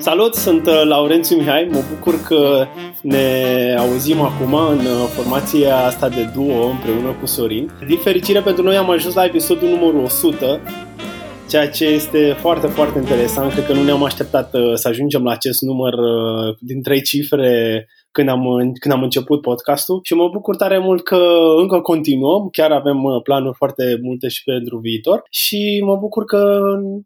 Salut, sunt uh, Laurențiu Mihai, mă bucur că ne auzim acum în uh, formația asta de duo împreună cu Sorin. Din fericire pentru noi am ajuns la episodul numărul 100, ceea ce este foarte, foarte interesant. Cred că nu ne-am așteptat uh, să ajungem la acest număr din trei cifre când am, când am început podcastul și mă bucur tare mult că încă continuăm, chiar avem uh, planuri foarte multe și pentru viitor și mă bucur că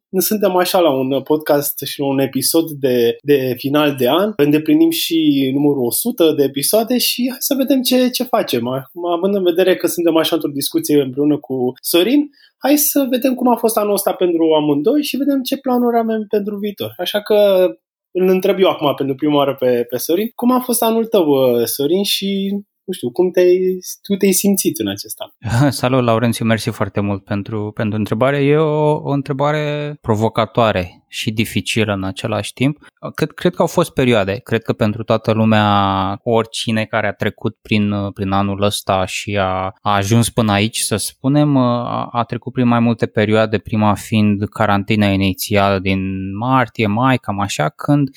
ne suntem așa la un podcast și la un episod de, de final de an, îndeplinim și numărul 100 de episoade și hai să vedem ce, ce facem. Având în vedere că suntem așa într-o discuție împreună cu Sorin, hai să vedem cum a fost anul ăsta pentru amândoi și vedem ce planuri avem pentru viitor. Așa că îl întreb eu acum pentru prima oară pe, pe Sorin. Cum a fost anul tău, Sorin, și nu știu, cum te-ai, tu te-ai simțit în acest an? Salut, Laurențiu, mersi foarte mult pentru, pentru întrebare. E o, o întrebare provocatoare și dificilă în același timp. Cred, cred că au fost perioade. Cred că pentru toată lumea, oricine care a trecut prin, prin anul ăsta și a, a ajuns până aici, să spunem, a, a trecut prin mai multe perioade, prima fiind carantina inițială din martie, mai, cam așa, când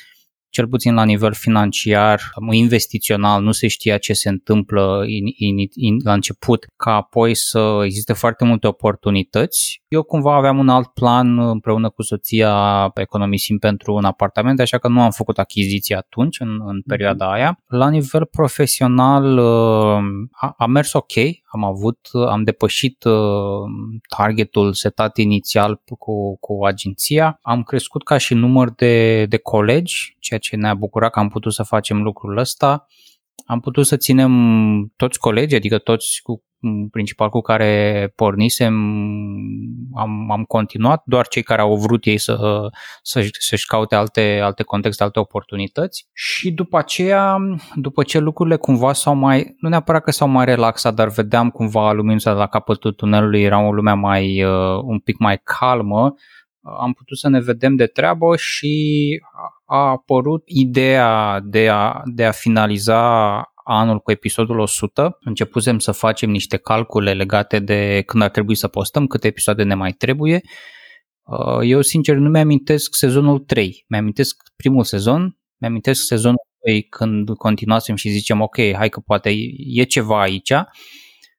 cel puțin la nivel financiar, investițional, nu se știa ce se întâmplă in, in, in, la început, ca apoi să existe foarte multe oportunități. Eu cumva aveam un alt plan împreună cu soția, economisim pentru un apartament, așa că nu am făcut achiziție atunci, în, în perioada aia. La nivel profesional a, a mers ok, am avut, am depășit targetul setat inițial cu, cu agenția, am crescut ca și număr de, de colegi, ceea ce ne-a bucurat că am putut să facem lucrul ăsta. Am putut să ținem toți colegii, adică toți cu principal cu care pornisem, am, am continuat, doar cei care au vrut ei să, să, să-și caute alte, alte contexte, alte oportunități și după aceea, după ce lucrurile cumva s-au mai, nu neapărat că s-au mai relaxat, dar vedeam cumva luminița de la capătul tunelului, era o lume mai, uh, un pic mai calmă, am putut să ne vedem de treabă și a apărut ideea de a, de a finaliza anul cu episodul 100. Începusem să facem niște calcule legate de când ar trebui să postăm, câte episoade ne mai trebuie. Uh, eu, sincer, nu mi-amintesc sezonul 3. Mi-amintesc primul sezon, mi-amintesc sezonul 2 când continuasem și zicem ok, hai că poate e ceva aici.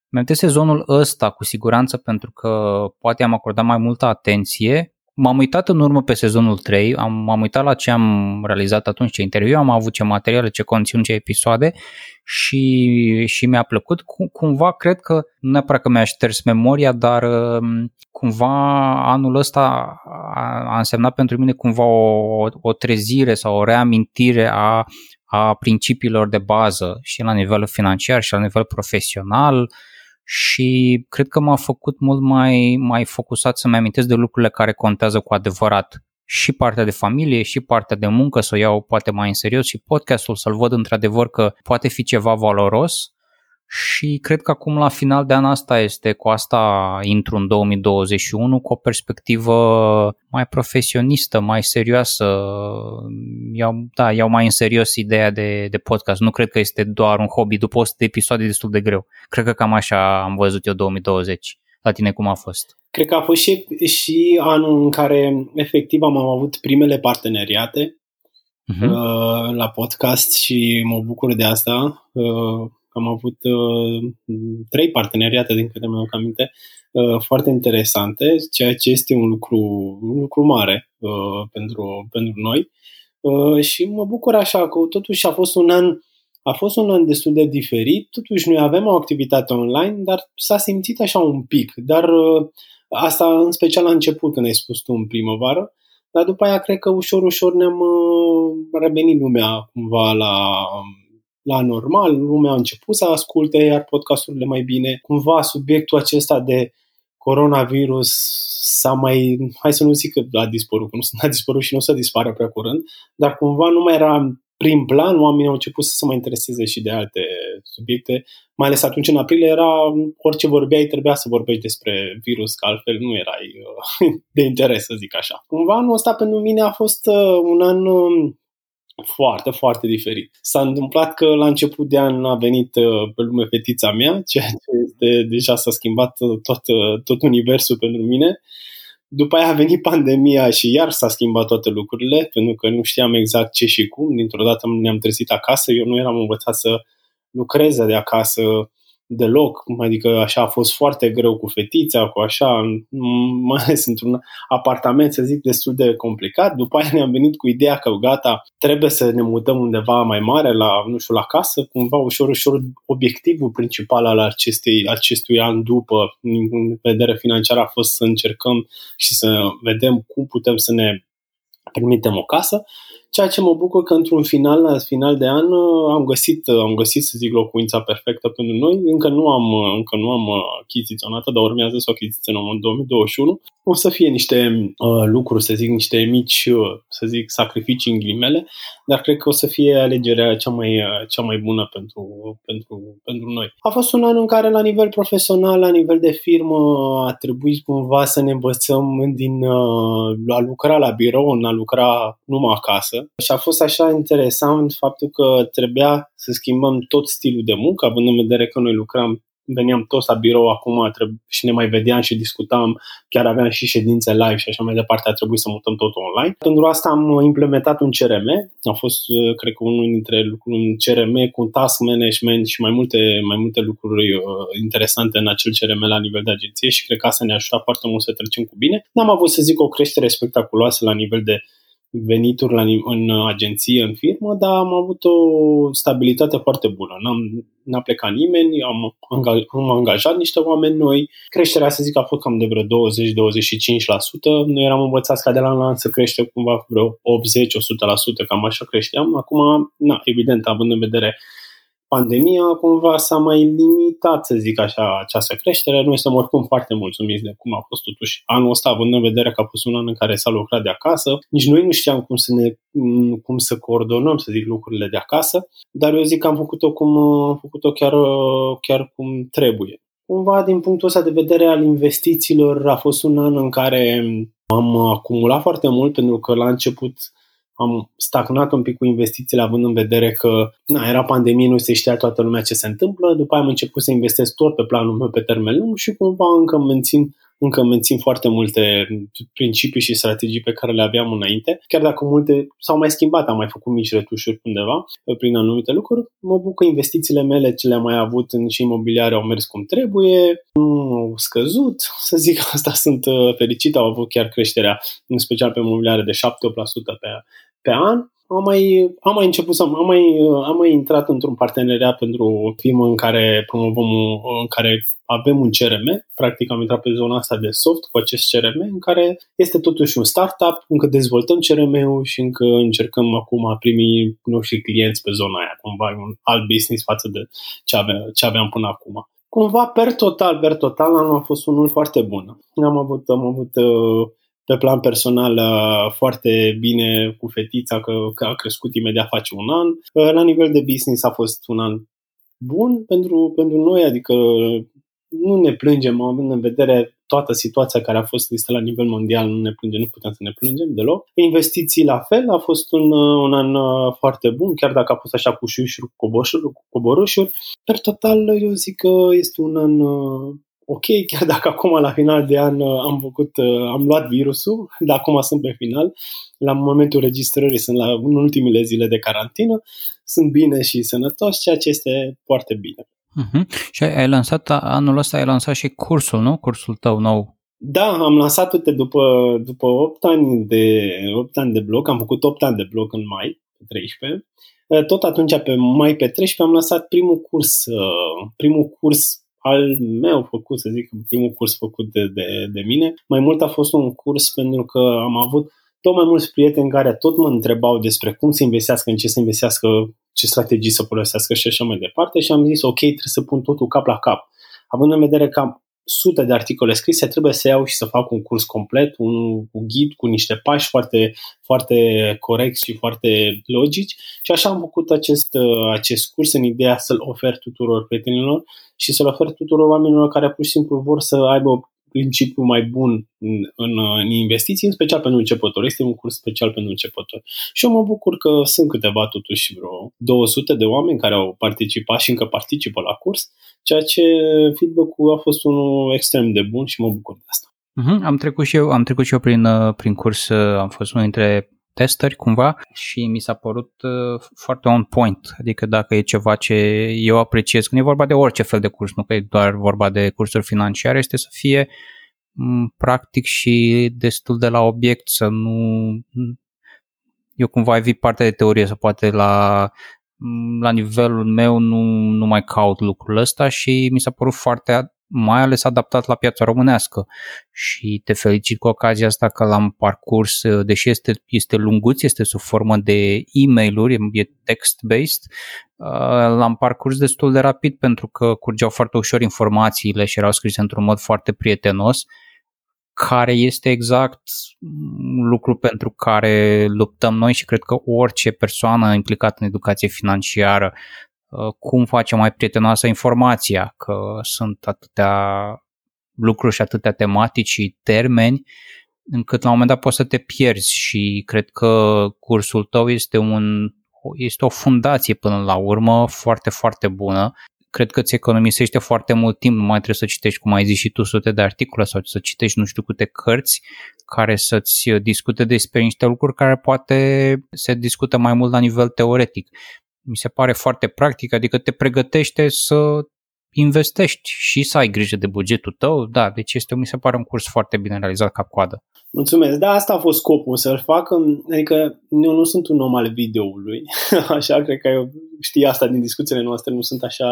Mi-amintesc sezonul ăsta cu siguranță pentru că poate am acordat mai multă atenție M-am uitat în urmă pe sezonul 3, am, m-am uitat la ce am realizat atunci, ce interviu am avut, ce materiale, ce conținut, ce episoade și, și mi-a plăcut. Cumva cred că, nu neapărat că mi-a șters memoria, dar um, cumva anul ăsta a, a însemnat pentru mine cumva o, o trezire sau o reamintire a, a principiilor de bază și la nivel financiar și la nivel profesional, uh, și cred că m-a făcut mult mai, mai focusat să-mi amintesc de lucrurile care contează cu adevărat. Și partea de familie, și partea de muncă, să o iau poate mai în serios și podcastul să-l văd într-adevăr că poate fi ceva valoros și cred că acum la final de an asta este, cu asta intru în 2021 cu o perspectivă mai profesionistă, mai serioasă. Iau, da, iau mai în serios ideea de, de podcast. Nu cred că este doar un hobby. După 100 de episoade destul de greu. Cred că cam așa am văzut eu 2020. La tine cum a fost? Cred că a fost și, și anul în care efectiv am avut primele parteneriate uh-huh. la podcast și mă bucur de asta. Uh, am avut uh, trei parteneriate, din câte mi-am aminte, uh, foarte interesante, ceea ce este un lucru, un lucru mare uh, pentru, pentru noi. Uh, și mă bucur așa că totuși a fost un an a fost un an destul de diferit, totuși noi avem o activitate online, dar s-a simțit așa un pic, dar uh, asta în special la început când ai spus tu în primăvară, dar după aia cred că ușor, ușor ne-am uh, revenit lumea cumva la, la normal, lumea a început să asculte iar podcasturile mai bine. Cumva subiectul acesta de coronavirus s-a mai, hai să nu zic că a dispărut, că nu a dispărut și nu o să dispară prea curând, dar cumva nu mai era prim plan, oamenii au început să se mai intereseze și de alte subiecte, mai ales atunci în aprilie era orice vorbeai trebuia să vorbești despre virus, că altfel nu erai uh, de interes, să zic așa. Cumva anul ăsta pentru mine a fost uh, un an um, foarte, foarte diferit. S-a întâmplat că la început de an a venit uh, pe lume fetița mea, ceea ce este, deja s-a schimbat uh, tot, uh, tot universul pentru mine. După aia a venit pandemia și iar s-a schimbat toate lucrurile, pentru că nu știam exact ce și cum. Dintr-o dată ne-am trezit acasă, eu nu eram învățat să lucrez de acasă, deloc, adică așa a fost foarte greu cu fetița, cu așa, mai ales într-un apartament, să zic, destul de complicat. După aia ne-am venit cu ideea că gata, trebuie să ne mutăm undeva mai mare, la, nu știu, la casă, cumva ușor, ușor obiectivul principal al acestei, acestui an după, în vedere financiară, a fost să încercăm și să vedem cum putem să ne permitem o casă Ceea ce mă bucur că într-un final, la final de an, uh, am găsit, uh, am găsit să zic, locuința perfectă pentru noi. Încă nu am, uh, încă nu am achiziționat dar urmează să o achiziționăm în 2021. O să fie niște uh, lucruri, să zic, niște mici, uh, să zic, sacrificii în ghilimele, dar cred că o să fie alegerea cea mai, uh, cea mai bună pentru, pentru, pentru noi. A fost un an în care, la nivel profesional, la nivel de firmă, a trebuit cumva să ne învățăm din uh, a lucra la birou, a lucra numai acasă. Și a fost așa interesant faptul că trebuia să schimbăm tot stilul de muncă, având în vedere că noi lucram veneam toți la birou acum și ne mai vedeam și discutam, chiar aveam și ședințe live și așa mai departe, a trebuit să mutăm totul online. Pentru asta am implementat un CRM, a fost, cred că, unul dintre lucruri, un CRM cu un task management și mai multe, mai multe lucruri uh, interesante în acel CRM la nivel de agenție și cred că asta ne-a ajutat foarte mult să trecem cu bine. N-am avut, să zic, o creștere spectaculoasă la nivel de venituri la, în agenție, în firmă, dar am avut o stabilitate foarte bună. N-am, n-a plecat nimeni, am, am angajat niște oameni noi. Creșterea, să zic, a fost cam de vreo 20-25%. Noi eram învățați ca de la un an să crește cumva vreo 80-100%, cam așa creșteam. Acum, na, evident, având în vedere pandemia cumva s-a mai limitat, să zic așa, această creștere. Noi suntem oricum foarte mulțumiți de cum a fost totuși anul ăsta, având în vedere că a fost un an în care s-a lucrat de acasă. Nici noi nu știam cum să, ne, cum să coordonăm, să zic, lucrurile de acasă, dar eu zic că am făcut-o, cum, am făcut-o chiar, chiar cum trebuie. Cumva, din punctul ăsta de vedere al investițiilor, a fost un an în care am acumulat foarte mult, pentru că la început am stagnat un pic cu investițiile având în vedere că na, era pandemie, nu se știa toată lumea ce se întâmplă, după aia am început să investesc tot pe planul meu pe termen lung și cumva încă mențin încă mențin foarte multe principii și strategii pe care le aveam înainte, chiar dacă multe s-au mai schimbat, am mai făcut mici retușuri undeva prin anumite lucruri. Mă bucur că investițiile mele ce le-am mai avut în și imobiliare au mers cum trebuie, nu au scăzut, să zic asta sunt uh, fericit, au avut chiar creșterea, în special pe imobiliare de 7-8% pe, pe an am mai, am mai început să am mai, am mai intrat într-un parteneriat pentru o firmă în care promovăm, în care avem un CRM, practic am intrat pe zona asta de soft cu acest CRM, în care este totuși un startup, încă dezvoltăm CRM-ul și încă încercăm acum a primi noștri clienți pe zona aia, cumva un alt business față de ce aveam, ce aveam până acum. Cumva, per total, per total, anul a fost unul foarte bun. Am avut, am avut uh, pe plan personal uh, foarte bine cu fetița, că, că a crescut imediat face un an. Uh, la nivel de business a fost un an bun pentru, pentru noi, adică nu ne plângem, având în vedere toată situația care a fost listă la nivel mondial, nu ne plângem, nu putem să ne plângem deloc. Investiții la fel, a fost un, un an uh, foarte bun, chiar dacă a fost așa cu șuișuri, cu coborâșuri. Per total, eu zic că este un an ok, chiar dacă acum la final de an uh, am făcut, uh, am luat virusul, dar acum sunt pe final, la momentul registrării sunt la în ultimele zile de carantină, sunt bine și sănătos, ceea ce este foarte bine. Uh-huh. Și ai lansat, anul ăsta ai lansat și cursul, nu? Cursul tău nou. Da, am lansat, uite, după, după 8 ani de 8 ani de blog, am făcut 8 ani de blog în mai, 13. Uh, tot atunci, pe mai pe 13, am lansat primul curs, primul curs al meu făcut, să zic, primul curs făcut de, de, de mine. Mai mult a fost un curs pentru că am avut tot mai mulți prieteni care tot mă întrebau despre cum să investească, în ce să investească, ce strategii să folosească și așa mai departe și am zis, ok, trebuie să pun totul cap la cap. Având în vedere că am sute de articole scrise, trebuie să iau și să fac un curs complet, un cu ghid, cu niște pași foarte, foarte corecți și foarte logici și așa am făcut acest, acest curs în ideea să-l ofer tuturor prietenilor și să-l ofer tuturor oamenilor care pur și simplu vor să aibă principiu mai bun în, în, în investiții, în special pentru începători. Este un curs special pentru începători. Și eu mă bucur că sunt câteva, totuși, vreo 200 de oameni care au participat și încă participă la curs, ceea ce feedback-ul a fost unul extrem de bun și mă bucur de asta. Uh-huh. Am trecut și eu, am trecut și eu prin, uh, prin curs, uh, am fost unul dintre testări cumva și mi s-a părut uh, foarte on point. Adică dacă e ceva ce eu apreciez, când e vorba de orice fel de curs, nu că e doar vorba de cursuri financiare, este să fie mm, practic și destul de la obiect, să nu... Eu cumva evit partea de teorie, să poate la mm, la nivelul meu nu, nu mai caut lucrul ăsta și mi s-a părut foarte mai ales adaptat la piața românească. Și te felicit cu ocazia asta că l-am parcurs, deși este, este lunguț, este sub formă de e-mail-uri, e text-based, uh, l-am parcurs destul de rapid pentru că curgeau foarte ușor informațiile și erau scrise într-un mod foarte prietenos. Care este exact lucru pentru care luptăm noi și cred că orice persoană implicată în educație financiară Uh, cum facem mai prietenoasă informația, că sunt atâtea lucruri și atâtea tematici și termeni încât la un moment dat poți să te pierzi și cred că cursul tău este, un, este o fundație până la urmă foarte, foarte bună. Cred că îți economisește foarte mult timp, nu mai trebuie să citești, cum ai zis și tu, sute de articole sau să citești nu știu câte cărți care să-ți discute despre niște lucruri care poate se discută mai mult la nivel teoretic mi se pare foarte practic, adică te pregătește să investești și să ai grijă de bugetul tău, da, deci este, mi se pare un curs foarte bine realizat ca coadă. Mulțumesc, da, asta a fost scopul, să-l fac, adică eu nu sunt un om al videoului, așa, cred că eu știi asta din discuțiile noastre, nu sunt așa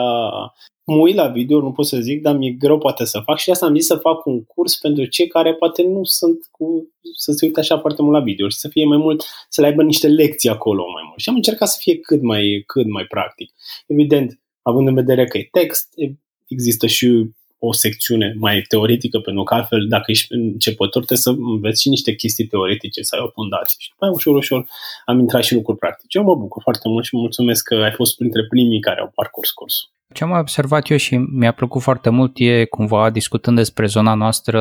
mă uit la video, nu pot să zic, dar mi-e greu poate să fac și asta am zis să fac un curs pentru cei care poate nu sunt cu, să se uite așa foarte mult la video și să fie mai mult, să le aibă niște lecții acolo mai mult. Și am încercat să fie cât mai, cât mai practic. Evident, având în vedere că e text, există și o secțiune mai teoretică, pentru că altfel, dacă ești începător, trebuie să înveți și niște chestii teoretice, să ai o fundație. Și mai ușor, ușor am intrat și lucruri practice. Eu mă bucur foarte mult și mulțumesc că ai fost printre primii care au parcurs cursul. Ce am observat eu și mi-a plăcut foarte mult e cumva discutând despre zona noastră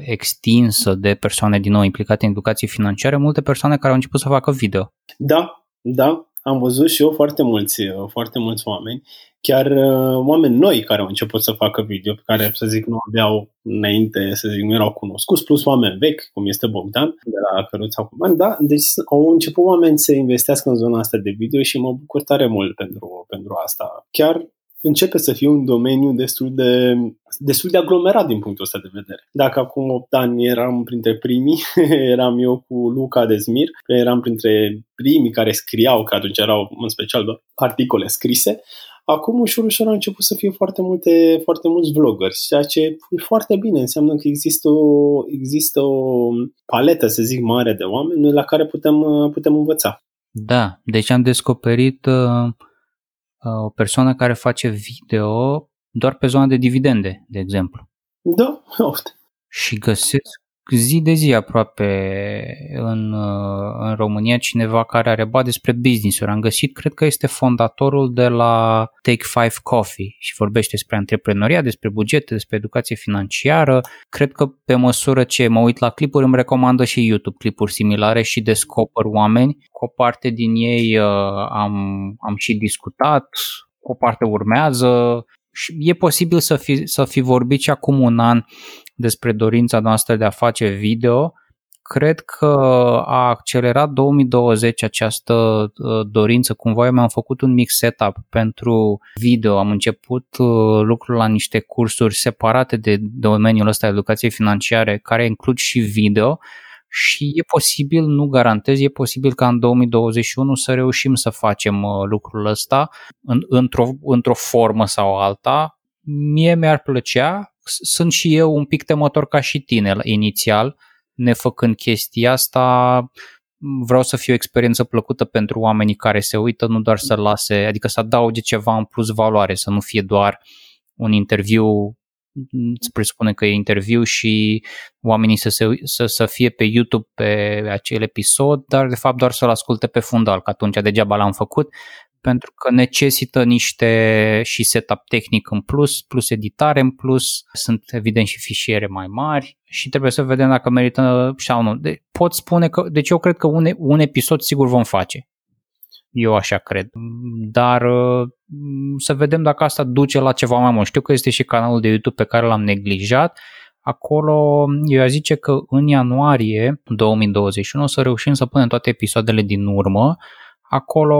extinsă de persoane din nou implicate în educație financiară, multe persoane care au început să facă video. Da, da, am văzut și eu foarte mulți, foarte mulți oameni, chiar uh, oameni noi care au început să facă video, pe care, să zic, nu aveau înainte, să zic, nu erau cunoscuți, plus oameni vechi, cum este Bogdan, de la Căruța Cuman, da, deci au început oameni să investească în zona asta de video și mă bucur tare mult pentru, pentru asta. Chiar începe să fie un domeniu destul de, destul de aglomerat din punctul ăsta de vedere. Dacă acum 8 ani eram printre primii, eram eu cu Luca Dezmir, eram printre primii care scriau, că atunci erau în special doar articole scrise, acum ușor, ușor au început să fie foarte, multe, foarte mulți vloggers, ceea ce e foarte bine. Înseamnă că există o, există o paletă, să zic, mare de oameni la care putem, putem învăța. Da, deci am descoperit uh, Uh, o persoană care face video doar pe zona de dividende, de exemplu. Da, oft. Și găsesc zi de zi aproape în, uh, în România cineva care are ba despre business-uri. Am găsit, cred că este fondatorul de la Take Five Coffee și vorbește despre antreprenoria, despre bugete, despre educație financiară. Cred că pe măsură ce mă uit la clipuri îmi recomandă și YouTube clipuri similare și descoper oameni. Cu o parte din ei uh, am, am și discutat, o parte urmează, și e posibil să fi, să fi vorbit și acum un an despre dorința noastră de a face video, cred că a accelerat 2020 această uh, dorință. Cumva eu mi-am făcut un mic setup pentru video. Am început uh, lucrul la niște cursuri separate de domeniul ăsta de educație financiare care includ și video și e posibil, nu garantez, e posibil ca în 2021 să reușim să facem uh, lucrul ăsta în, într-o, într-o formă sau alta. Mie mi-ar plăcea sunt și eu un pic temător ca și tine inițial, nefăcând chestia asta, vreau să fie o experiență plăcută pentru oamenii care se uită, nu doar să lase, adică să adauge ceva în plus valoare, să nu fie doar un interviu îți presupune că e interviu și oamenii să, se, să, să fie pe YouTube pe acel episod, dar de fapt doar să-l asculte pe fundal, că atunci degeaba l-am făcut pentru că necesită niște și setup tehnic în plus, plus editare în plus, sunt evident și fișiere mai mari și trebuie să vedem dacă merită sau nu. De, pot spune că, deci eu cred că un, un episod sigur vom face. Eu așa cred. Dar să vedem dacă asta duce la ceva mai mult. Știu că este și canalul de YouTube pe care l-am neglijat. acolo eu aș zice că în ianuarie 2021 o să reușim să punem toate episoadele din urmă. Acolo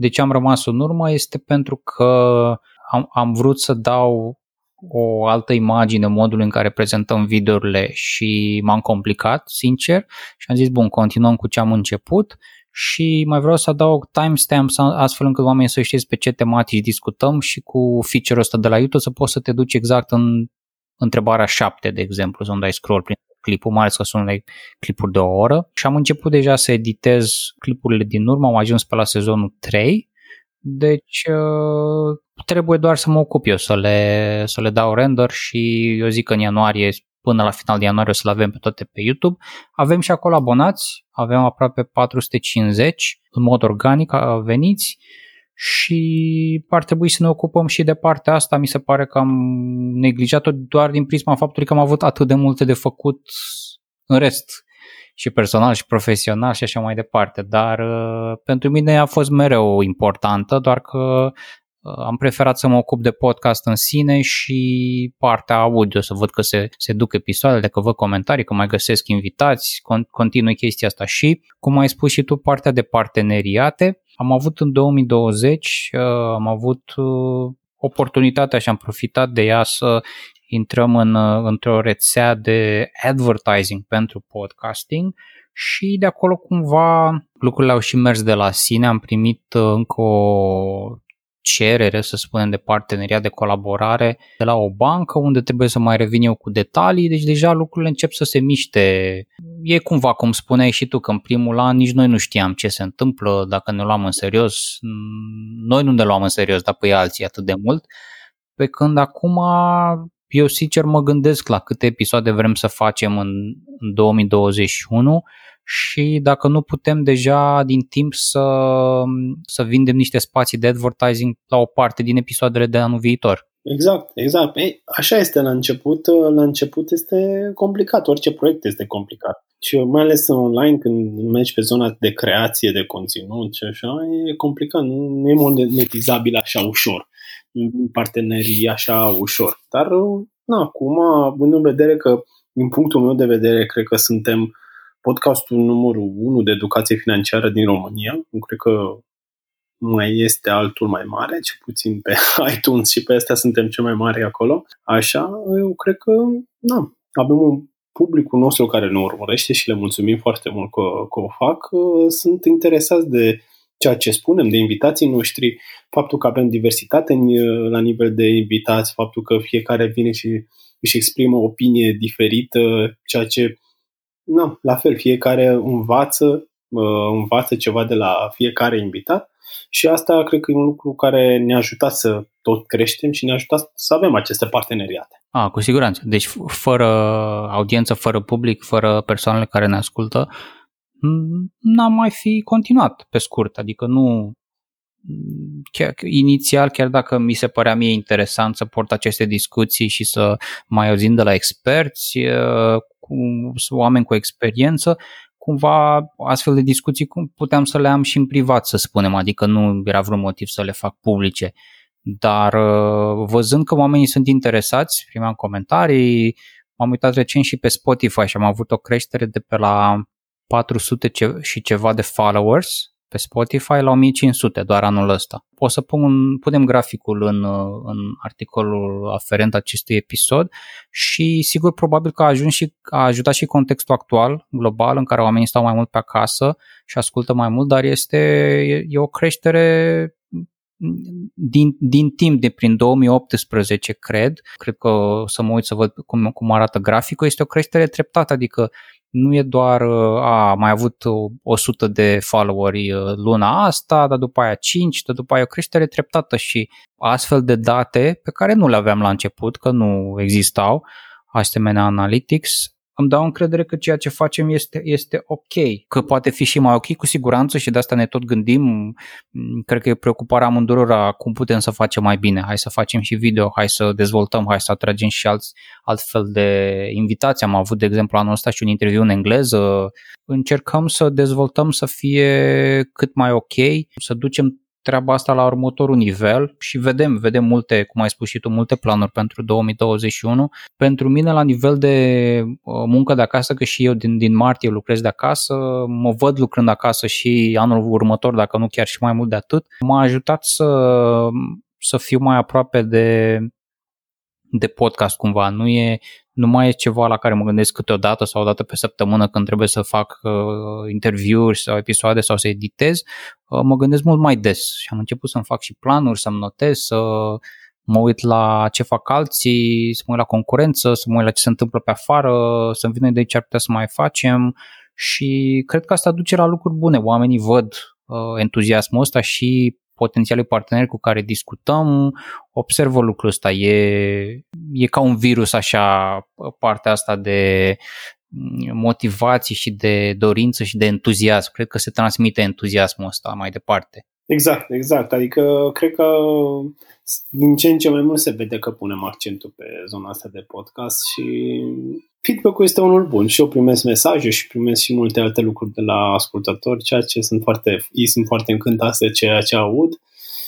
de ce am rămas în urmă este pentru că am, am vrut să dau o altă imagine modul în care prezentăm videourile și m-am complicat, sincer, și am zis, bun, continuăm cu ce am început și mai vreau să adaug timestamps astfel încât oamenii să știți pe ce tematici discutăm și cu feature-ul ăsta de la YouTube să poți să te duci exact în întrebarea 7, de exemplu, să-mi dai scroll prin clipul, mai ales că sunt clipuri de o oră. Și am început deja să editez clipurile din urmă, am ajuns pe la sezonul 3 deci uh, trebuie doar să mă ocup eu să le, să le dau render și eu zic că în ianuarie până la final de ianuarie o să le avem pe toate pe YouTube. Avem și acolo abonați, avem aproape 450 în mod organic veniți și ar trebui să ne ocupăm și de partea asta. Mi se pare că am neglijat-o doar din prisma faptului că am avut atât de multe de făcut în rest și personal și profesional și așa mai departe, dar uh, pentru mine a fost mereu importantă, doar că uh, am preferat să mă ocup de podcast în sine și partea audio, să văd că se, se duc episoadele, că văd comentarii, că mai găsesc invitați, con- continui chestia asta și, cum ai spus și tu, partea de parteneriate. Am avut în 2020, uh, am avut oportunitatea și am profitat de ea să intrăm în, într-o rețea de advertising pentru podcasting și de acolo cumva lucrurile au și mers de la sine. Am primit uh, încă o cerere, să spunem, de parteneriat, de colaborare de la o bancă unde trebuie să mai revin eu cu detalii, deci deja lucrurile încep să se miște. E cumva, cum spuneai și tu, că în primul an nici noi nu știam ce se întâmplă, dacă ne luam în serios. Noi nu ne luam în serios, dar pe alții atât de mult. Pe când acum eu sincer mă gândesc la câte episoade vrem să facem în, în 2021 și dacă nu putem deja din timp să, să vindem niște spații de advertising la o parte din episoadele de anul viitor. Exact, exact. Ei, așa este la început. La început este complicat, orice proiect este complicat. Și mai ales în online, când mergi pe zona de creație de conținut și așa, e complicat, nu, nu e monetizabil așa ușor partenerii așa ușor. Dar, na, acum, având în vedere că, din punctul meu de vedere, cred că suntem podcastul numărul 1 de educație financiară din România. Nu cred că mai este altul mai mare, ce puțin pe iTunes și pe astea suntem cel mai mari acolo. Așa, eu cred că, na, avem un publicul nostru care ne urmărește și le mulțumim foarte mult că, că o fac, sunt interesați de ceea ce spunem de invitații noștri, faptul că avem diversitate la nivel de invitați, faptul că fiecare vine și își exprimă o opinie diferită, ceea ce, na, la fel, fiecare învață, învață ceva de la fiecare invitat și asta cred că e un lucru care ne-a ajutat să tot creștem și ne-a ajutat să avem aceste parteneriate. A, cu siguranță. Deci fără audiență, fără public, fără persoanele care ne ascultă, n-am mai fi continuat pe scurt, adică nu chiar, inițial, chiar dacă mi se părea mie interesant să port aceste discuții și să mai auzim de la experți, cu oameni cu experiență, cumva astfel de discuții puteam să le am și în privat, să spunem, adică nu era vreun motiv să le fac publice. Dar văzând că oamenii sunt interesați, primeam comentarii, m-am uitat recent și pe Spotify și am avut o creștere de pe la 400 și ceva de followers pe Spotify la 1500 doar anul ăsta. O să pun, punem graficul în, în articolul aferent acestui episod și sigur probabil că a ajuns și a ajutat și contextul actual, global, în care oamenii stau mai mult pe acasă și ascultă mai mult, dar este e, e o creștere din, din timp de prin 2018, cred, cred că o să mă uit să văd cum, cum arată graficul, este o creștere treptată, adică nu e doar, a, mai avut 100 de followeri uh, luna asta, dar după aia 5, dar după aia o creștere treptată și astfel de date pe care nu le aveam la început, că nu existau asemenea analytics, îmi dau încredere că ceea ce facem este, este ok. Că poate fi și mai ok cu siguranță și de asta ne tot gândim. Mm, cred că e preocuparea amândurora cum putem să facem mai bine. Hai să facem și video, hai să dezvoltăm, hai să atragem și alți, altfel de invitații. Am avut, de exemplu, anul ăsta și un interviu în engleză. Încercăm să dezvoltăm să fie cât mai ok, să ducem treaba asta la următorul nivel și vedem, vedem multe, cum ai spus și tu, multe planuri pentru 2021. Pentru mine la nivel de uh, muncă de acasă, că și eu din, din martie lucrez de acasă, mă văd lucrând acasă și anul următor, dacă nu chiar și mai mult de atât, m-a ajutat să, să fiu mai aproape de, de podcast cumva. Nu e, nu mai e ceva la care mă gândesc câteodată sau o dată pe săptămână când trebuie să fac uh, interviuri sau episoade sau să editez. Uh, mă gândesc mult mai des și am început să-mi fac și planuri, să-mi notez, să mă uit la ce fac alții, să mă uit la concurență, să mă uit la ce se întâmplă pe afară, să-mi vină de ce ar putea să mai facem și cred că asta duce la lucruri bune. Oamenii văd uh, entuziasmul ăsta și potențialii parteneri cu care discutăm, observă lucrul ăsta. E, e ca un virus așa, partea asta de motivații și de dorință și de entuziasm. Cred că se transmite entuziasmul ăsta mai departe. Exact, exact. Adică cred că din ce în ce mai mult se vede că punem accentul pe zona asta de podcast și feedback-ul este unul bun și eu primesc mesaje și primesc și multe alte lucruri de la ascultători, ceea ce sunt foarte, ei sunt foarte încântați de ceea ce aud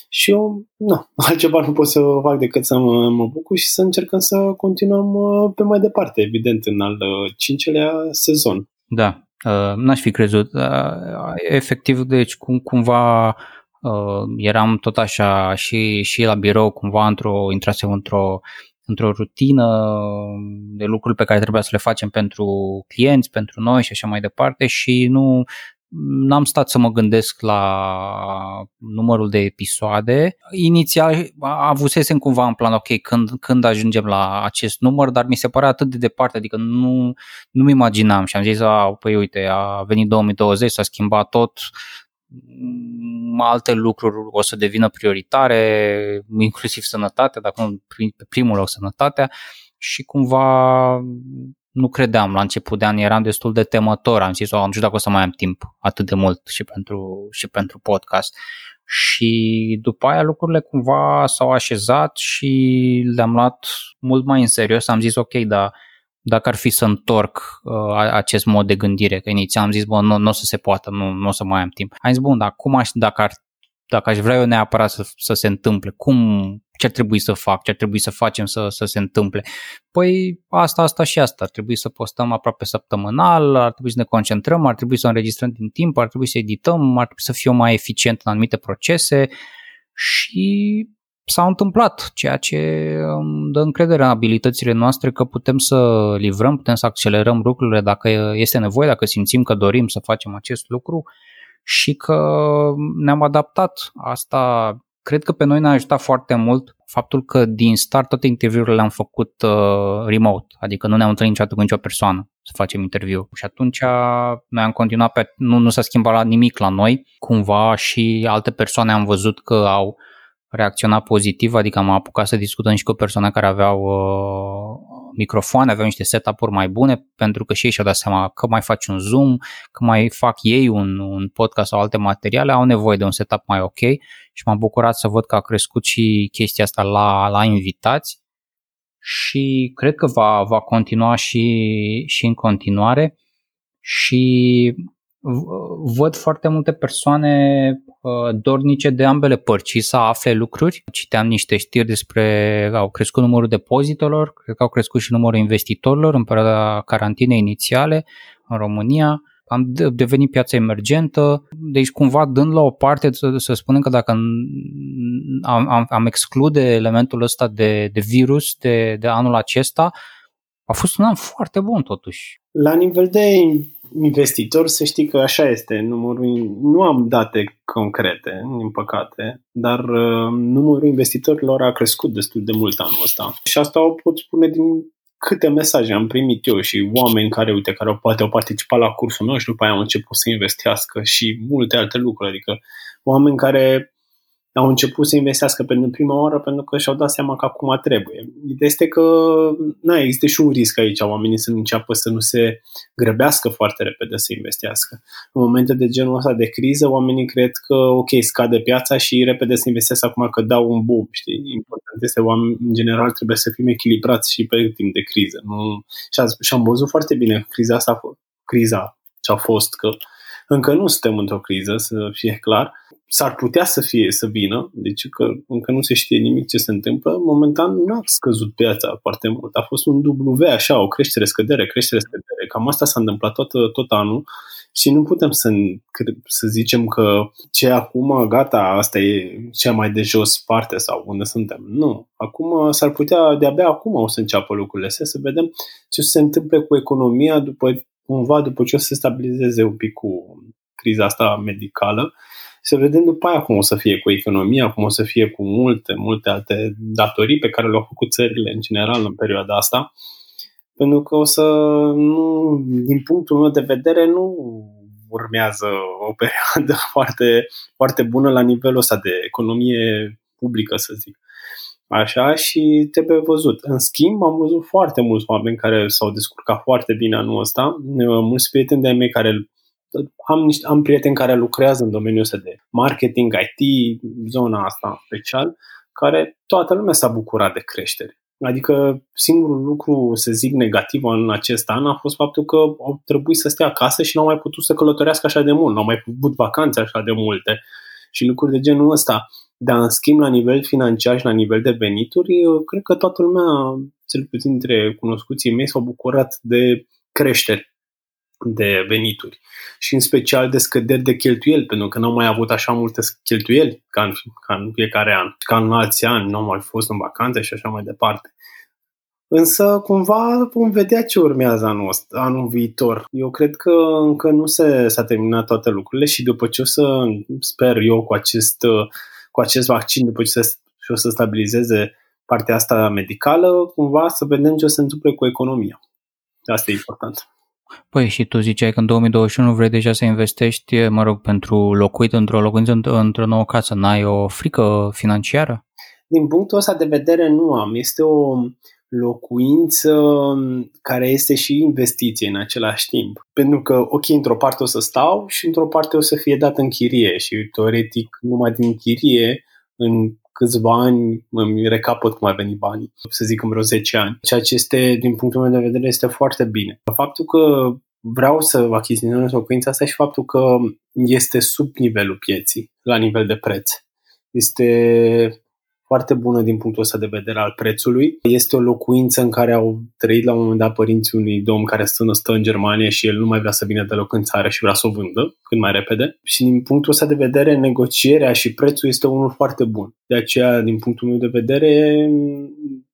și eu, nu, altceva nu pot să fac decât să mă, mă bucur și să încercăm să continuăm uh, pe mai departe, evident, în al uh, cincelea sezon. Da, uh, n-aș fi crezut. Uh, efectiv, deci, cum, cumva uh, eram tot așa și, și la birou, cumva într-o, intrasem într-o într-o rutină de lucruri pe care trebuia să le facem pentru clienți, pentru noi și așa mai departe și nu n-am stat să mă gândesc la numărul de episoade. Inițial avusesem cumva în plan, ok, când, când ajungem la acest număr, dar mi se părea atât de departe, adică nu, nu-mi imaginam și am zis, a, păi uite, a venit 2020, s-a schimbat tot, alte lucruri o să devină prioritare, inclusiv sănătatea, dacă nu pe primul loc sănătatea și cumva nu credeam la început de an, eram destul de temător, am zis, oh, nu știu dacă o să mai am timp atât de mult și pentru, și pentru podcast. Și după aia lucrurile cumva s-au așezat și le-am luat mult mai în serios. Am zis, ok, dar dacă ar fi să întorc uh, acest mod de gândire, că inițial am zis, bă, nu, nu o să se poată, nu, nu o să mai am timp. Am zis, bun, dar cum aș, dacă, ar, dacă aș vrea eu neapărat să, să se întâmple, cum, ce ar trebui să fac, ce ar trebui să facem să, să se întâmple? Păi asta, asta și asta, ar trebui să postăm aproape săptămânal, ar trebui să ne concentrăm, ar trebui să înregistrăm din timp, ar trebui să edităm, ar trebui să fiu mai eficient în anumite procese și s-a întâmplat, ceea ce dă încredere în abilitățile noastre că putem să livrăm, putem să accelerăm lucrurile dacă este nevoie, dacă simțim că dorim să facem acest lucru și că ne-am adaptat. Asta cred că pe noi ne-a ajutat foarte mult faptul că din start toate interviurile le-am făcut uh, remote, adică nu ne-am întâlnit niciodată cu nicio persoană să facem interviu. Și atunci noi am continuat pe, nu, nu s-a schimbat nimic la noi, cumva și alte persoane am văzut că au reacționat pozitiv, adică am apucat să discutăm și cu persoane care aveau uh, microfoane, aveau niște setup-uri mai bune, pentru că și ei și-au dat seama că mai faci un Zoom, că mai fac ei un, un podcast sau alte materiale, au nevoie de un setup mai ok și m-am bucurat să văd că a crescut și chestia asta la, la invitați și cred că va, va continua și, și în continuare. Și văd foarte multe persoane uh, dornice de ambele părți să afle lucruri. Citeam niște știri despre au crescut numărul depozitelor, cred că au crescut și numărul investitorilor în perioada carantinei inițiale în România. Am devenit piața emergentă, deci cumva dând la o parte să, să spunem că dacă am, am, am exclude elementul ăsta de, de virus de, de anul acesta, a fost un an foarte bun totuși. La nivel de investitor, să știi că așa este. Numărul, nu am date concrete, din păcate, dar uh, numărul investitorilor a crescut destul de mult anul ăsta. Și asta o pot spune din câte mesaje am primit eu și oameni care, uite, care poate au participat la cursul meu și după aia au început să investească și multe alte lucruri. Adică oameni care au început să investească pentru prima oară pentru că și-au dat seama că acum trebuie. Ideea este că na, există și un risc aici, oamenii să înceapă să nu se grăbească foarte repede să investească. În momente de genul ăsta de criză, oamenii cred că ok, scade piața și repede să investească acum că dau un boom, știi? Important este, oameni, în general, trebuie să fim echilibrați și pe timp de criză. Nu... Și, am văzut foarte bine criza asta, criza ce a fost, că încă nu suntem într-o criză, să fie clar, s-ar putea să fie, să vină, deci că încă nu se știe nimic ce se întâmplă, momentan nu a scăzut piața foarte mult. A fost un W, așa, o creștere, scădere, creștere, scădere. Cam asta s-a întâmplat tot, tot anul și nu putem să, să zicem că ce acum, gata, asta e cea mai de jos parte sau unde suntem. Nu. Acum s-ar putea, de-abia acum o să înceapă lucrurile astea, să vedem ce se întâmplă cu economia după cumva după ce o să se stabilizeze un pic cu criza asta medicală să vedem după aia cum o să fie cu economia, cum o să fie cu multe, multe alte datorii pe care le-au făcut țările în general în perioada asta. Pentru că o să, nu, din punctul meu de vedere, nu urmează o perioadă foarte, foarte bună la nivelul ăsta de economie publică, să zic. Așa și trebuie văzut. În schimb, am văzut foarte mulți oameni care s-au descurcat foarte bine anul ăsta, mulți prieteni de-ai mei care am, niște, am prieteni care lucrează în domeniul ăsta de marketing, IT, zona asta special, care toată lumea s-a bucurat de creștere. Adică singurul lucru, să zic, negativ în acest an a fost faptul că au trebuit să stea acasă și nu au mai putut să călătorească așa de mult, nu au mai putut vacanțe așa de multe și lucruri de genul ăsta. Dar, în schimb, la nivel financiar și la nivel de venituri, cred că toată lumea, cel puțin dintre cunoscuții mei, s-au bucurat de creștere de venituri și în special de scăderi de cheltuieli, pentru că nu au mai avut așa multe cheltuieli ca în, ca în fiecare an, ca în alți ani, nu au mai fost în vacanțe și așa mai departe. Însă, cumva, vom vedea ce urmează anul, ăsta, anul viitor. Eu cred că încă nu se, s-a terminat toate lucrurile și după ce o să, sper eu, cu acest, cu acest vaccin, după ce se, și o să stabilizeze partea asta medicală, cumva să vedem ce o să se întâmple cu economia. Asta e important. Păi și tu ziceai că în 2021 vrei deja să investești, mă rog, pentru locuit într-o locuință, într-o nouă casă. N-ai o frică financiară? Din punctul ăsta de vedere nu am. Este o locuință care este și investiție în același timp. Pentru că, ok, într-o parte o să stau și într-o parte o să fie dată în chirie și teoretic numai din chirie în câțiva ani îmi recapăt cum a venit banii, să zic în vreo 10 ani. Ceea ce este, din punctul meu de vedere, este foarte bine. Faptul că vreau să achiziționez locuința asta și faptul că este sub nivelul pieții, la nivel de preț. Este foarte bună din punctul ăsta de vedere al prețului. Este o locuință în care au trăit la un moment dat părinții unui domn care stă, stă în Germania și el nu mai vrea să vină deloc în țară și vrea să o vândă cât mai repede. Și din punctul ăsta de vedere, negocierea și prețul este unul foarte bun. De aceea, din punctul meu de vedere,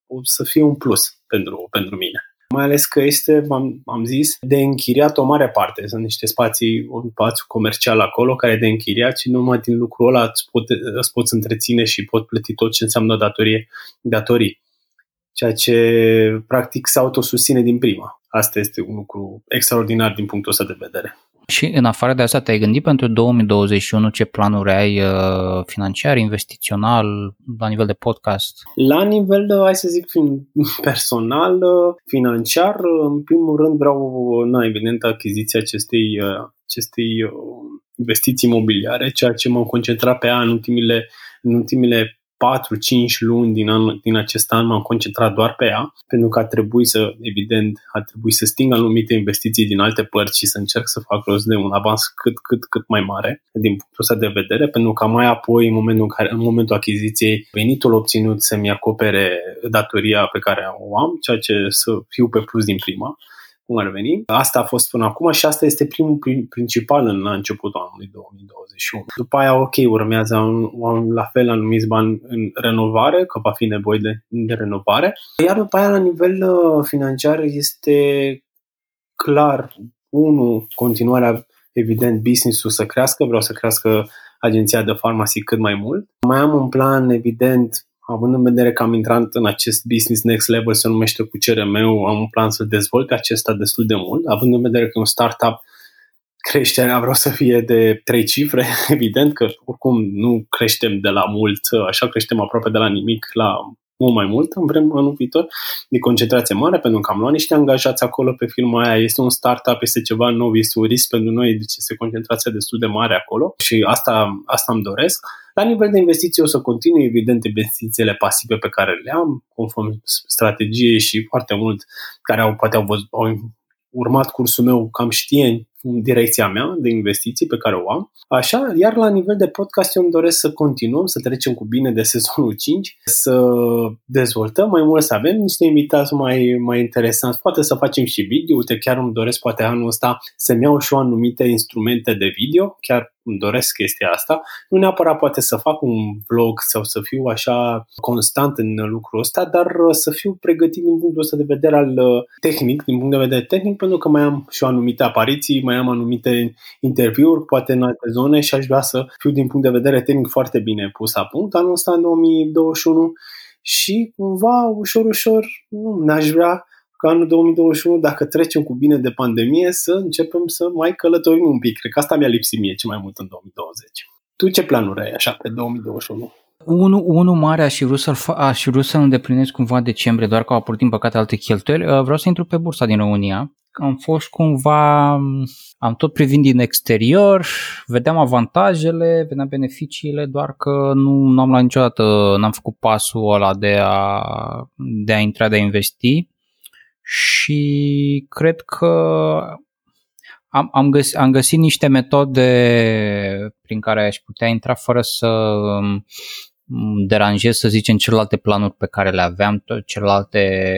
o să fie un plus pentru, pentru mine mai ales că este, am, am zis, de închiriat o mare parte. Sunt niște spații, un spațiu comercial acolo care e de închiriat și numai din lucrul ăla îți, pot, îți poți întreține și pot plăti tot ce înseamnă datorie, datorii. Ceea ce practic se autosusține din prima. Asta este un lucru extraordinar din punctul ăsta de vedere. Și în afară de asta, te-ai gândit pentru 2021 ce planuri ai uh, financiar, investițional, la nivel de podcast? La nivel, de, hai să zic, personal, uh, financiar, uh, în primul rând vreau, na, evident, achiziția acestei, acestei investiții imobiliare, ceea ce m-am concentrat pe ea în ultimile, în ultimile 4-5 luni din, an, din acest an m-am concentrat doar pe ea, pentru că a trebuit să, evident, a trebuit să sting anumite investiții din alte părți și să încerc să fac rost de un avans cât, cât, cât mai mare din punctul ăsta de vedere, pentru că mai apoi, în momentul, în, care, în momentul achiziției, venitul obținut să-mi acopere datoria pe care o am, ceea ce să fiu pe plus din prima cum ar veni. Asta a fost până acum și asta este primul principal în la începutul anului 2021. După aia, ok, urmează un, un, la fel anumiți bani în renovare, că va fi nevoie de, de renovare. Iar după aia, la nivel uh, financiar, este clar, unul, continuarea, evident, business-ul să crească, vreau să crească agenția de farmacie cât mai mult. Mai am un plan, evident, având în vedere că am intrat în acest business next level, se numește cu CRM-ul, am un plan să dezvolt pe acesta destul de mult, având în vedere că un startup creșterea vreau să fie de trei cifre, evident că oricum nu creștem de la mult, așa creștem aproape de la nimic la mult mai mult în vrem anul viitor, de concentrație mare, pentru că am luat niște angajați acolo pe firma aia, este un startup, este ceva nou, este un risc pentru noi, deci este concentrația destul de mare acolo și asta, asta îmi doresc. La nivel de investiții o să continui, evident, investițiile pasive pe care le am, conform strategiei și foarte mult care au, poate au, văzut, au urmat cursul meu cam știe direcția mea de investiții pe care o am. Așa, iar la nivel de podcast eu îmi doresc să continuăm, să trecem cu bine de sezonul 5, să dezvoltăm mai mult, să avem niște invitați mai, mai interesanți, poate să facem și video, uite chiar îmi doresc poate anul ăsta să-mi iau și eu anumite instrumente de video, chiar îmi doresc chestia asta. Nu neapărat poate să fac un vlog sau să fiu așa constant în lucrul ăsta, dar să fiu pregătit din punctul ăsta de vedere al uh, tehnic, din punct de vedere tehnic, pentru că mai am și eu anumite apariții, mai am anumite interviuri, poate în alte zone și aș vrea să fiu din punct de vedere tehnic foarte bine pus la punct anul ăsta, în 2021, și cumva, ușor, ușor, nu, n-aș vrea ca anul 2021, dacă trecem cu bine de pandemie, să începem să mai călătorim un pic. Cred că asta mi-a lipsit mie ce mai mult în 2020. Tu ce planuri ai așa pe 2021? Unul, unul mare aș vrea să-l, fa- aș vrea să îndeplinesc cumva decembrie, doar că au apărut din păcate alte cheltuieli. Uh, vreau să intru pe bursa din România. Am fost cumva, am tot privind din exterior, vedeam avantajele, vedeam beneficiile, doar că nu, nu am luat niciodată, n-am făcut pasul ăla de a, de a intra, de a investi și cred că am, am, găs, am găsit niște metode prin care aș putea intra fără să deranjez, să zicem, celelalte planuri pe care le aveam, celelalte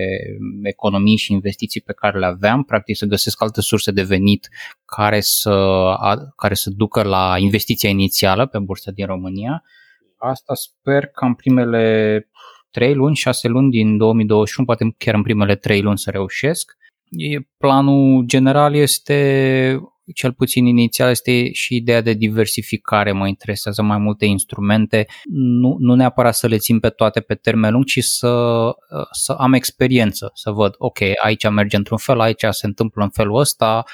economii și investiții pe care le aveam, practic să găsesc alte surse de venit care să, care să ducă la investiția inițială pe bursa din România. Asta sper că în primele 3 luni, 6 luni din 2021, poate chiar în primele 3 luni să reușesc. Planul general este, cel puțin inițial, este și ideea de diversificare. Mă interesează mai multe instrumente, nu, nu neapărat să le țin pe toate pe termen lung, ci să, să am experiență, să văd, ok, aici merge într-un fel, aici se întâmplă în felul ăsta,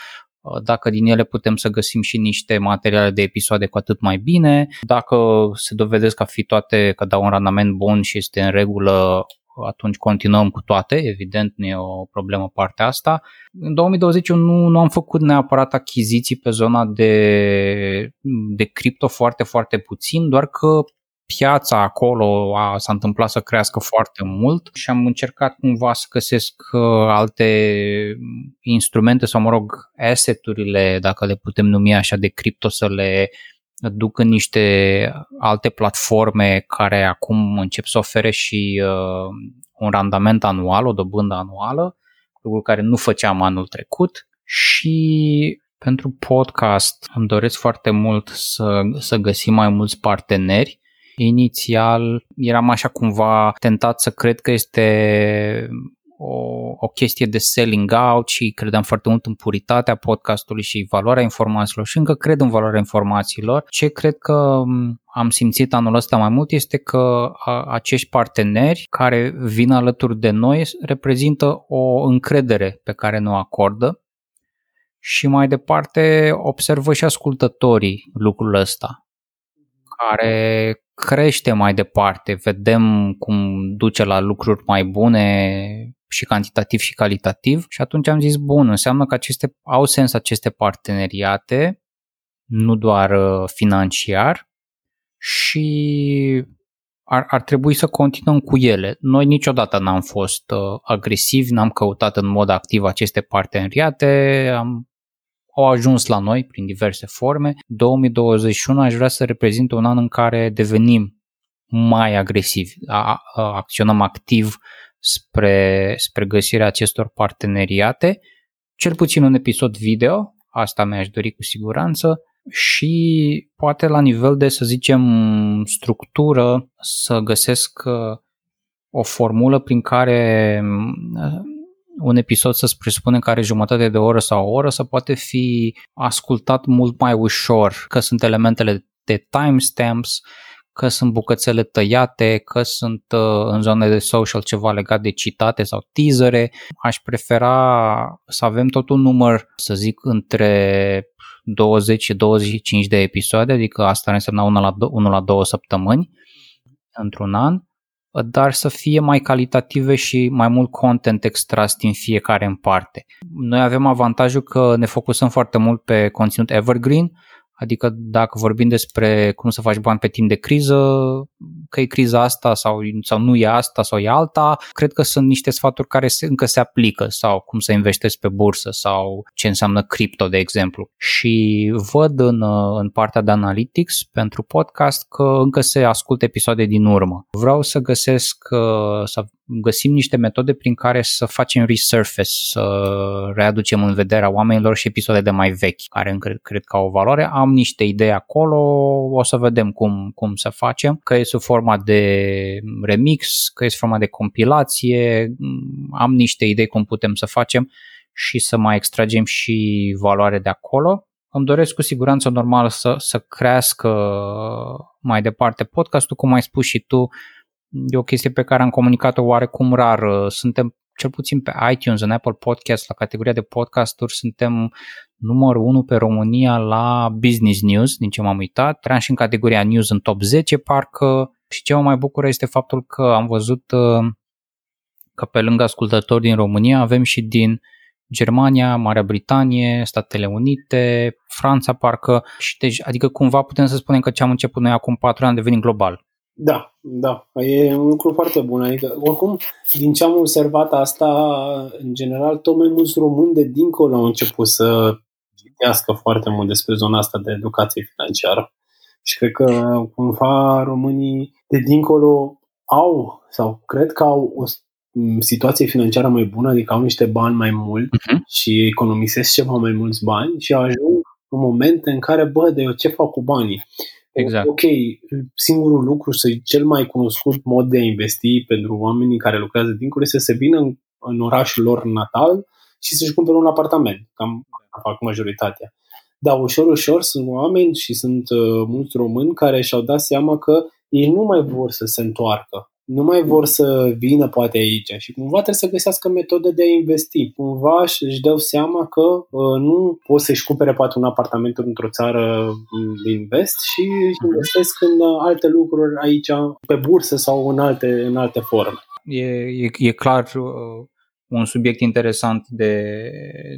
dacă din ele putem să găsim și niște materiale de episoade cu atât mai bine, dacă se dovedesc a fi toate că dau un randament bun și este în regulă, atunci continuăm cu toate, evident nu e o problemă partea asta. În 2020 eu nu, nu am făcut neapărat achiziții pe zona de, de cripto foarte, foarte puțin, doar că piața acolo a, s-a întâmplat să crească foarte mult și am încercat cumva să găsesc uh, alte instrumente sau, mă rog, asset-urile, dacă le putem numi așa, de cripto să le duc în niște alte platforme care acum încep să ofere și uh, un randament anual, o dobândă anuală, lucru care nu făceam anul trecut și pentru podcast îmi doresc foarte mult să, să găsim mai mulți parteneri Inițial eram așa cumva tentat să cred că este o, o chestie de selling out și credeam foarte mult în puritatea podcastului și valoarea informațiilor și încă cred în valoarea informațiilor. Ce cred că am simțit anul ăsta mai mult este că acești parteneri care vin alături de noi reprezintă o încredere pe care ne o acordă și mai departe observă și ascultătorii lucrul ăsta care crește mai departe, vedem cum duce la lucruri mai bune și cantitativ și calitativ și atunci am zis, bun, înseamnă că aceste, au sens aceste parteneriate, nu doar uh, financiar și ar, ar trebui să continuăm cu ele. Noi niciodată n-am fost uh, agresivi, n-am căutat în mod activ aceste parteneriate, am au ajuns la noi prin diverse forme. 2021 aș vrea să reprezinte un an în care devenim mai agresivi, acționăm activ spre, spre găsirea acestor parteneriate, cel puțin un episod video, asta mi-aș dori cu siguranță, și poate la nivel de, să zicem, structură, să găsesc uh, o formulă prin care un episod să presupune că are jumătate de oră sau o oră să poate fi ascultat mult mai ușor, că sunt elementele de timestamps, că sunt bucățele tăiate, că sunt uh, în zone de social ceva legat de citate sau teasere. Aș prefera să avem tot un număr, să zic, între 20 și 25 de episoade, adică asta ar însemna 1 la, 1 la 2 săptămâni într-un an dar să fie mai calitative și mai mult content extras din fiecare în parte. Noi avem avantajul că ne focusăm foarte mult pe conținut evergreen, adică dacă vorbim despre cum să faci bani pe timp de criză, că e criza asta sau, sau nu e asta sau e alta, cred că sunt niște sfaturi care se, încă se aplică sau cum să investezi pe bursă sau ce înseamnă cripto, de exemplu. Și văd în, în partea de analytics pentru podcast că încă se ascultă episoade din urmă. Vreau să găsesc, să găsim niște metode prin care să facem resurface, să readucem în vederea oamenilor și episoade de mai vechi, care încă cred că au o valoare. Am niște idei acolo, o să vedem cum, cum să facem, că e sub forma de remix, că e sub forma de compilație, am niște idei cum putem să facem și să mai extragem și valoare de acolo. Îmi doresc cu siguranță normal să, să crească mai departe podcastul, cum ai spus și tu, e o chestie pe care am comunicat-o oarecum rar. Suntem cel puțin pe iTunes, în Apple Podcast, la categoria de podcasturi, suntem numărul 1 pe România la Business News, din ce m-am uitat. Trăiam și în categoria News în top 10, parcă. Și ce mă mai bucură este faptul că am văzut uh, că pe lângă ascultători din România avem și din Germania, Marea Britanie, Statele Unite, Franța parcă, și deci, adică cumva putem să spunem că ce am început noi acum 4 ani a devenit global. Da, da, e un lucru foarte bun. Adică, oricum, din ce am observat asta, în general, tot mai mulți români de dincolo au început să citească foarte mult despre zona asta de educație financiară. Și cred că, cumva, românii de dincolo au, sau cred că au o situație financiară mai bună, adică au niște bani mai mult uh-huh. și economisesc ceva mai mulți bani și ajung în momente în care, bă, de eu ce fac cu banii? Exact. Ok, singurul lucru și cel mai cunoscut mod de a investi pentru oamenii care lucrează dincolo este să vină în, în orașul lor natal și să-și cumpere un apartament. Cam fac majoritatea. Dar ușor, ușor sunt oameni și sunt uh, mulți români care și-au dat seama că ei nu mai vor să se întoarcă nu mai vor să vină poate aici și cumva trebuie să găsească metode de a investi. Cumva își dau seama că uh, nu pot să-și cumpere poate un apartament într-o țară mm, din vest și își mhm. investesc în uh, alte lucruri aici, pe bursă sau în alte, în alte forme. E, e, e clar uh, un subiect interesant de,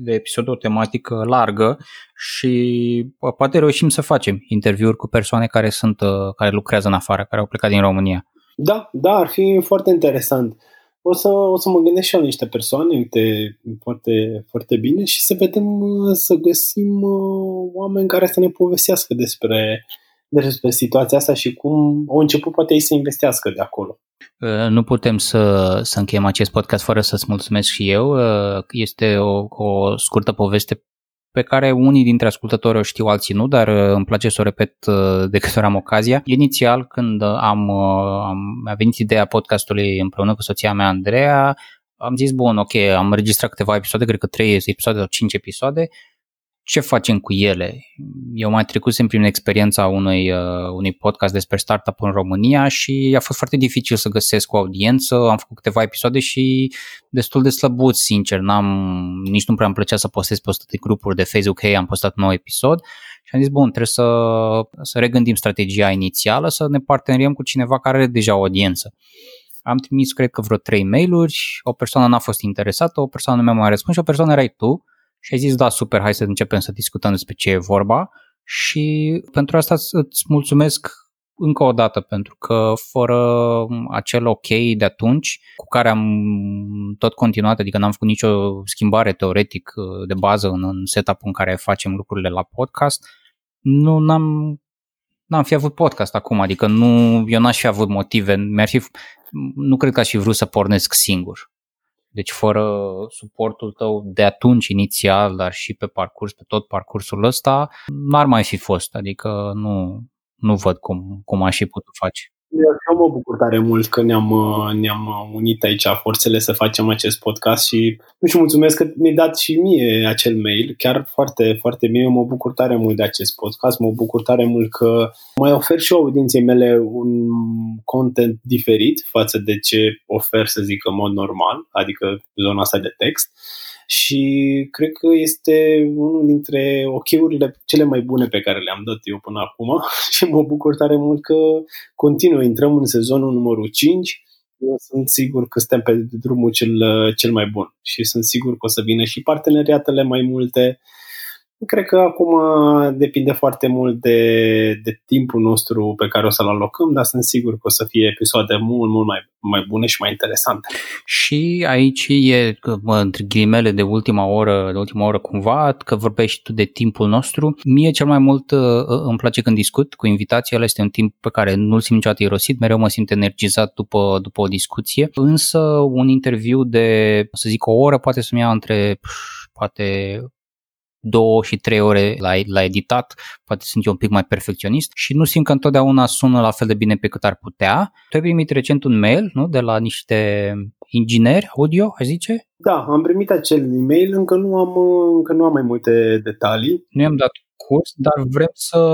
de episod, o tematică largă și poate reușim să facem interviuri cu persoane care sunt uh, care lucrează în afară, care au plecat din România. Da, da, ar fi foarte interesant. O să, o să mă gândesc și eu niște persoane, uite, foarte, foarte bine și să vedem, să găsim uh, oameni care să ne povestească despre, despre situația asta și cum au început poate ei să investească de acolo. Uh, nu putem să, să încheiem acest podcast fără să-ți mulțumesc și eu. Uh, este o, o scurtă poveste pe care unii dintre ascultători o știu, alții nu, dar uh, îmi place să o repet uh, de câte ori am ocazia. Inițial, când am, uh, am a venit ideea podcastului împreună cu soția mea, Andreea, am zis, bun, ok, am înregistrat câteva episoade, cred că 3 episoade sau 5 episoade ce facem cu ele? Eu mai trecusem prin experiența unui, uh, unui podcast despre startup în România și a fost foarte dificil să găsesc o audiență. Am făcut câteva episoade și destul de slăbut, sincer. N-am, nici nu prea îmi plăcea să postez pe 100 de grupuri de Facebook, hey, am postat un nou episod și am zis, bun, trebuie să, să regândim strategia inițială, să ne parteneriem cu cineva care are deja o audiență. Am trimis, cred că, vreo trei mail-uri, o persoană n-a fost interesată, o persoană nu mi-a mai răspuns și o persoană erai tu și ai zis, da, super, hai să începem să discutăm despre ce e vorba și pentru asta îți mulțumesc încă o dată, pentru că fără acel ok de atunci, cu care am tot continuat, adică n-am făcut nicio schimbare teoretic de bază în, în setup în care facem lucrurile la podcast, nu n-am, n-am fi avut podcast acum, adică nu, eu n-aș fi avut motive, mi-ar fi, nu cred că aș fi vrut să pornesc singur. Deci fără suportul tău de atunci inițial, dar și pe parcurs, pe tot parcursul ăsta, n-ar mai fi fost. Adică nu, nu văd cum, cum aș fi putut face. Eu mă bucur tare mult că ne-am, ne-am unit aici forțele să facem acest podcast și nu știu, mulțumesc că mi-ai dat și mie acel mail, chiar foarte, foarte bine, eu mă bucur tare mult de acest podcast, mă bucur tare mult că mai ofer și audienței mele un content diferit față de ce ofer, să zic, în mod normal, adică zona asta de text și cred că este unul dintre ochiurile cele mai bune pe care le-am dat eu până acum. Și mă bucur tare mult că continuă, intrăm în sezonul numărul 5 eu sunt sigur că suntem pe drumul cel, cel mai bun. Și sunt sigur că o să vină și parteneriatele mai multe Cred că acum depinde foarte mult de, de timpul nostru pe care o să-l alocăm, dar sunt sigur că o să fie episoade mult, mult mai, mai bune și mai interesante. Și aici e, mă, între ghilimele de ultima oră, de ultima oră cumva, că vorbești tu de timpul nostru. Mie cel mai mult uh, uh, îmi place când discut cu invitații, ăla este un timp pe care nu-l simt niciodată irosit, mereu mă simt energizat după, după o discuție, însă un interviu de, să zic, o oră poate să-mi ia între poate două și trei ore la, la editat, poate sunt eu un pic mai perfecționist și nu simt că întotdeauna sună la fel de bine pe cât ar putea. Tu ai primit recent un mail nu? de la niște ingineri audio, aș zice? Da, am primit acel e-mail, încă nu am, încă nu am mai multe detalii. Nu i-am dat curs, dar vrem să,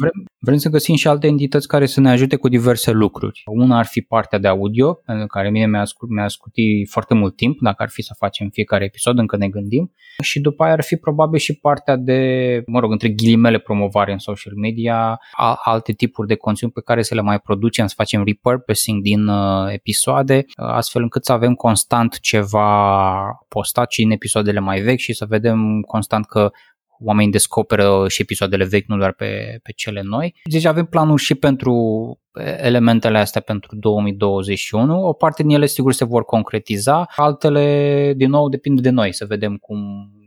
vrem, vrem să găsim și alte entități care să ne ajute cu diverse lucruri. Una ar fi partea de audio, pentru care mie mi-a, scut, mi-a scutit foarte mult timp, dacă ar fi să facem fiecare episod, încă ne gândim. Și după aia ar fi probabil și partea de, mă rog, între ghilimele promovare în social media, a, alte tipuri de conținut pe care să le mai producem, să facem repurposing din uh, episoade, astfel încât să avem constant ceva postat și în episoadele mai vechi și să vedem constant că oamenii descoperă și episoadele vechi, nu doar pe, pe cele noi. Deci avem planuri și pentru elementele astea pentru 2021. O parte din ele sigur se vor concretiza, altele din nou depinde de noi să vedem cum,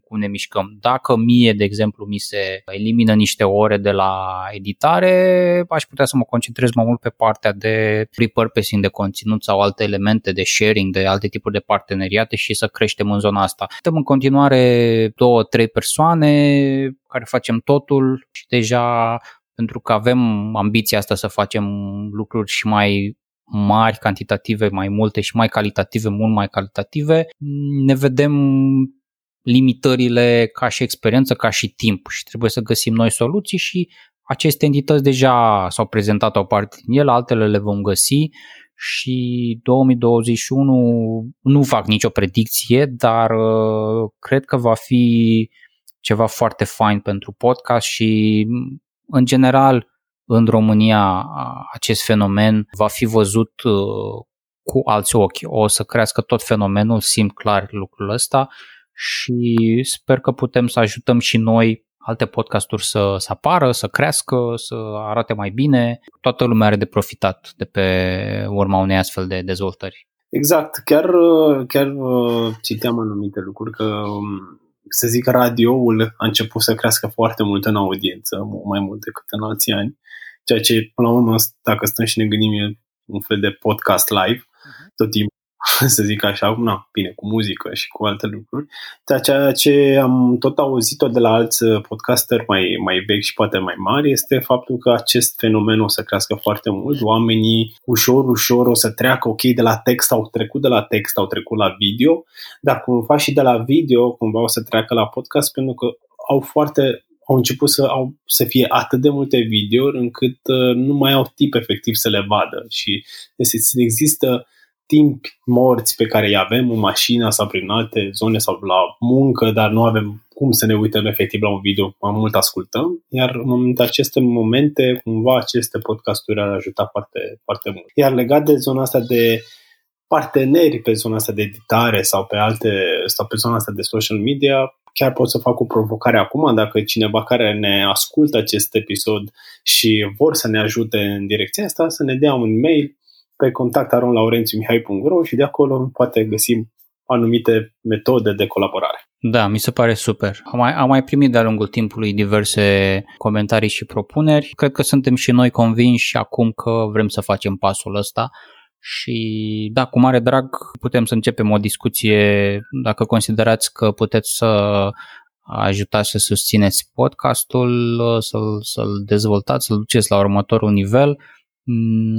cum ne mișcăm. Dacă mie, de exemplu, mi se elimină niște ore de la editare, aș putea să mă concentrez mai mult pe partea de repurposing de conținut sau alte elemente de sharing, de alte tipuri de parteneriate și să creștem în zona asta. Suntem în continuare două, trei persoane care facem totul și deja pentru că avem ambiția asta să facem lucruri și mai mari, cantitative, mai multe și mai calitative, mult mai calitative, ne vedem limitările ca și experiență, ca și timp. Și trebuie să găsim noi soluții și aceste entități deja s-au prezentat o parte din ele, altele le vom găsi. Și 2021 nu fac nicio predicție, dar uh, cred că va fi ceva foarte fain pentru podcast și în general în România acest fenomen va fi văzut uh, cu alți ochi. O să crească tot fenomenul, simt clar lucrul ăsta și sper că putem să ajutăm și noi alte podcasturi să, să apară, să crească, să arate mai bine. Toată lumea are de profitat de pe urma unei astfel de dezvoltări. Exact, chiar, chiar uh, citeam anumite lucruri că um, să zic radioul a început să crească foarte mult în audiență, mai mult decât în alții ani, ceea ce până la urmă, dacă stăm și ne gândim, e un fel de podcast live, uh-huh. tot timpul să zic așa, na, bine, cu muzică și cu alte lucruri. Dar ceea ce am tot auzit-o de la alți podcasteri mai, mai vechi și poate mai mari este faptul că acest fenomen o să crească foarte mult. Oamenii ușor, ușor o să treacă, ok, de la text au trecut de la text, au trecut la video, dar cumva și de la video cumva o să treacă la podcast pentru că au foarte au început să, au, să fie atât de multe videouri încât uh, nu mai au tip efectiv să le vadă și există timp morți pe care îi avem în mașină sau prin alte zone sau la muncă, dar nu avem cum să ne uităm efectiv la un video, mai mult ascultăm, iar în aceste momente, cumva, aceste podcasturi ar ajuta foarte, foarte mult. Iar legat de zona asta de parteneri pe zona asta de editare sau pe alte, sau pe zona asta de social media, chiar pot să fac o provocare acum, dacă cineva care ne ascultă acest episod și vor să ne ajute în direcția asta, să ne dea un mail pe contact aronlaurențiumihai.ro și de acolo poate găsim anumite metode de colaborare. Da, mi se pare super. Am mai, am mai primit de-a lungul timpului diverse comentarii și propuneri. Cred că suntem și noi convinși acum că vrem să facem pasul ăsta și da, cu mare drag putem să începem o discuție dacă considerați că puteți să ajutați să susțineți podcastul, să-l, să-l dezvoltați, să-l duceți la următorul nivel Mm,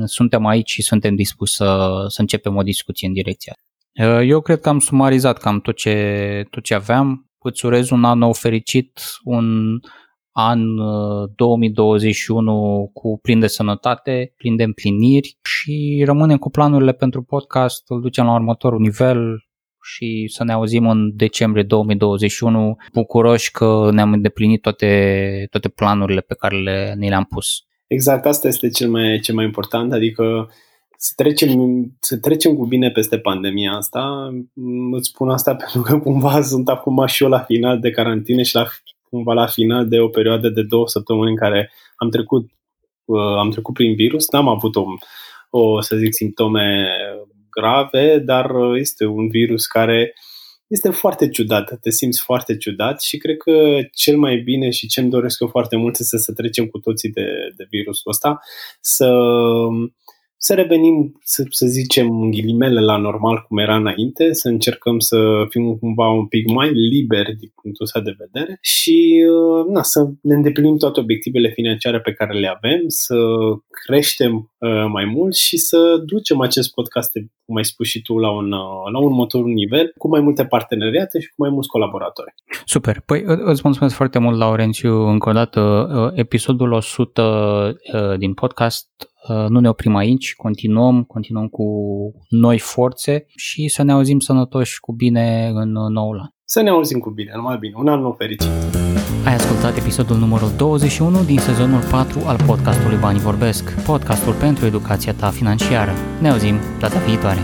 suntem aici și suntem dispuși să, să începem o discuție în direcția uh, Eu cred că am sumarizat cam tot ce, tot ce aveam. Îți urez un an nou fericit, un an 2021 uh, cu plin de sănătate, plin de împliniri și rămânem cu planurile pentru podcast, îl ducem la următorul nivel și să ne auzim în decembrie 2021 bucuroși că ne-am îndeplinit toate, toate planurile pe care le, ne le-am pus. Exact, asta este cel mai, cel mai important, adică să trecem, să trecem cu bine peste pandemia asta. Îți spun asta pentru că cumva sunt acum și eu la final de carantină și la cumva la final de o perioadă de două săptămâni în care am trecut, uh, am trecut prin virus, n-am avut o, o, să zic, simptome grave, dar este un virus care este foarte ciudat, te simți foarte ciudat și cred că cel mai bine și ce îmi doresc eu foarte mult este să trecem cu toții de, de virusul ăsta, să să revenim, să, să zicem, ghilimele la normal cum era înainte, să încercăm să fim cumva un pic mai liberi din punctul ăsta de vedere și uh, na, să ne îndeplinim toate obiectivele financiare pe care le avem, să creștem uh, mai mult și să ducem acest podcast, cum ai spus și tu, la un, uh, la un următor nivel, cu mai multe parteneriate și cu mai mulți colaboratori. Super. Păi îți mulțumesc foarte mult, Laurențiu, încă o dată. Episodul 100 din podcast Uh, nu ne oprim aici, continuăm, continuăm cu noi forțe și să ne auzim sănătoși cu bine în noul an. Să ne auzim cu bine, numai bine. Un an nou fericit! Ai ascultat episodul numărul 21 din sezonul 4 al podcastului Banii Vorbesc, podcastul pentru educația ta financiară. Ne auzim data viitoare!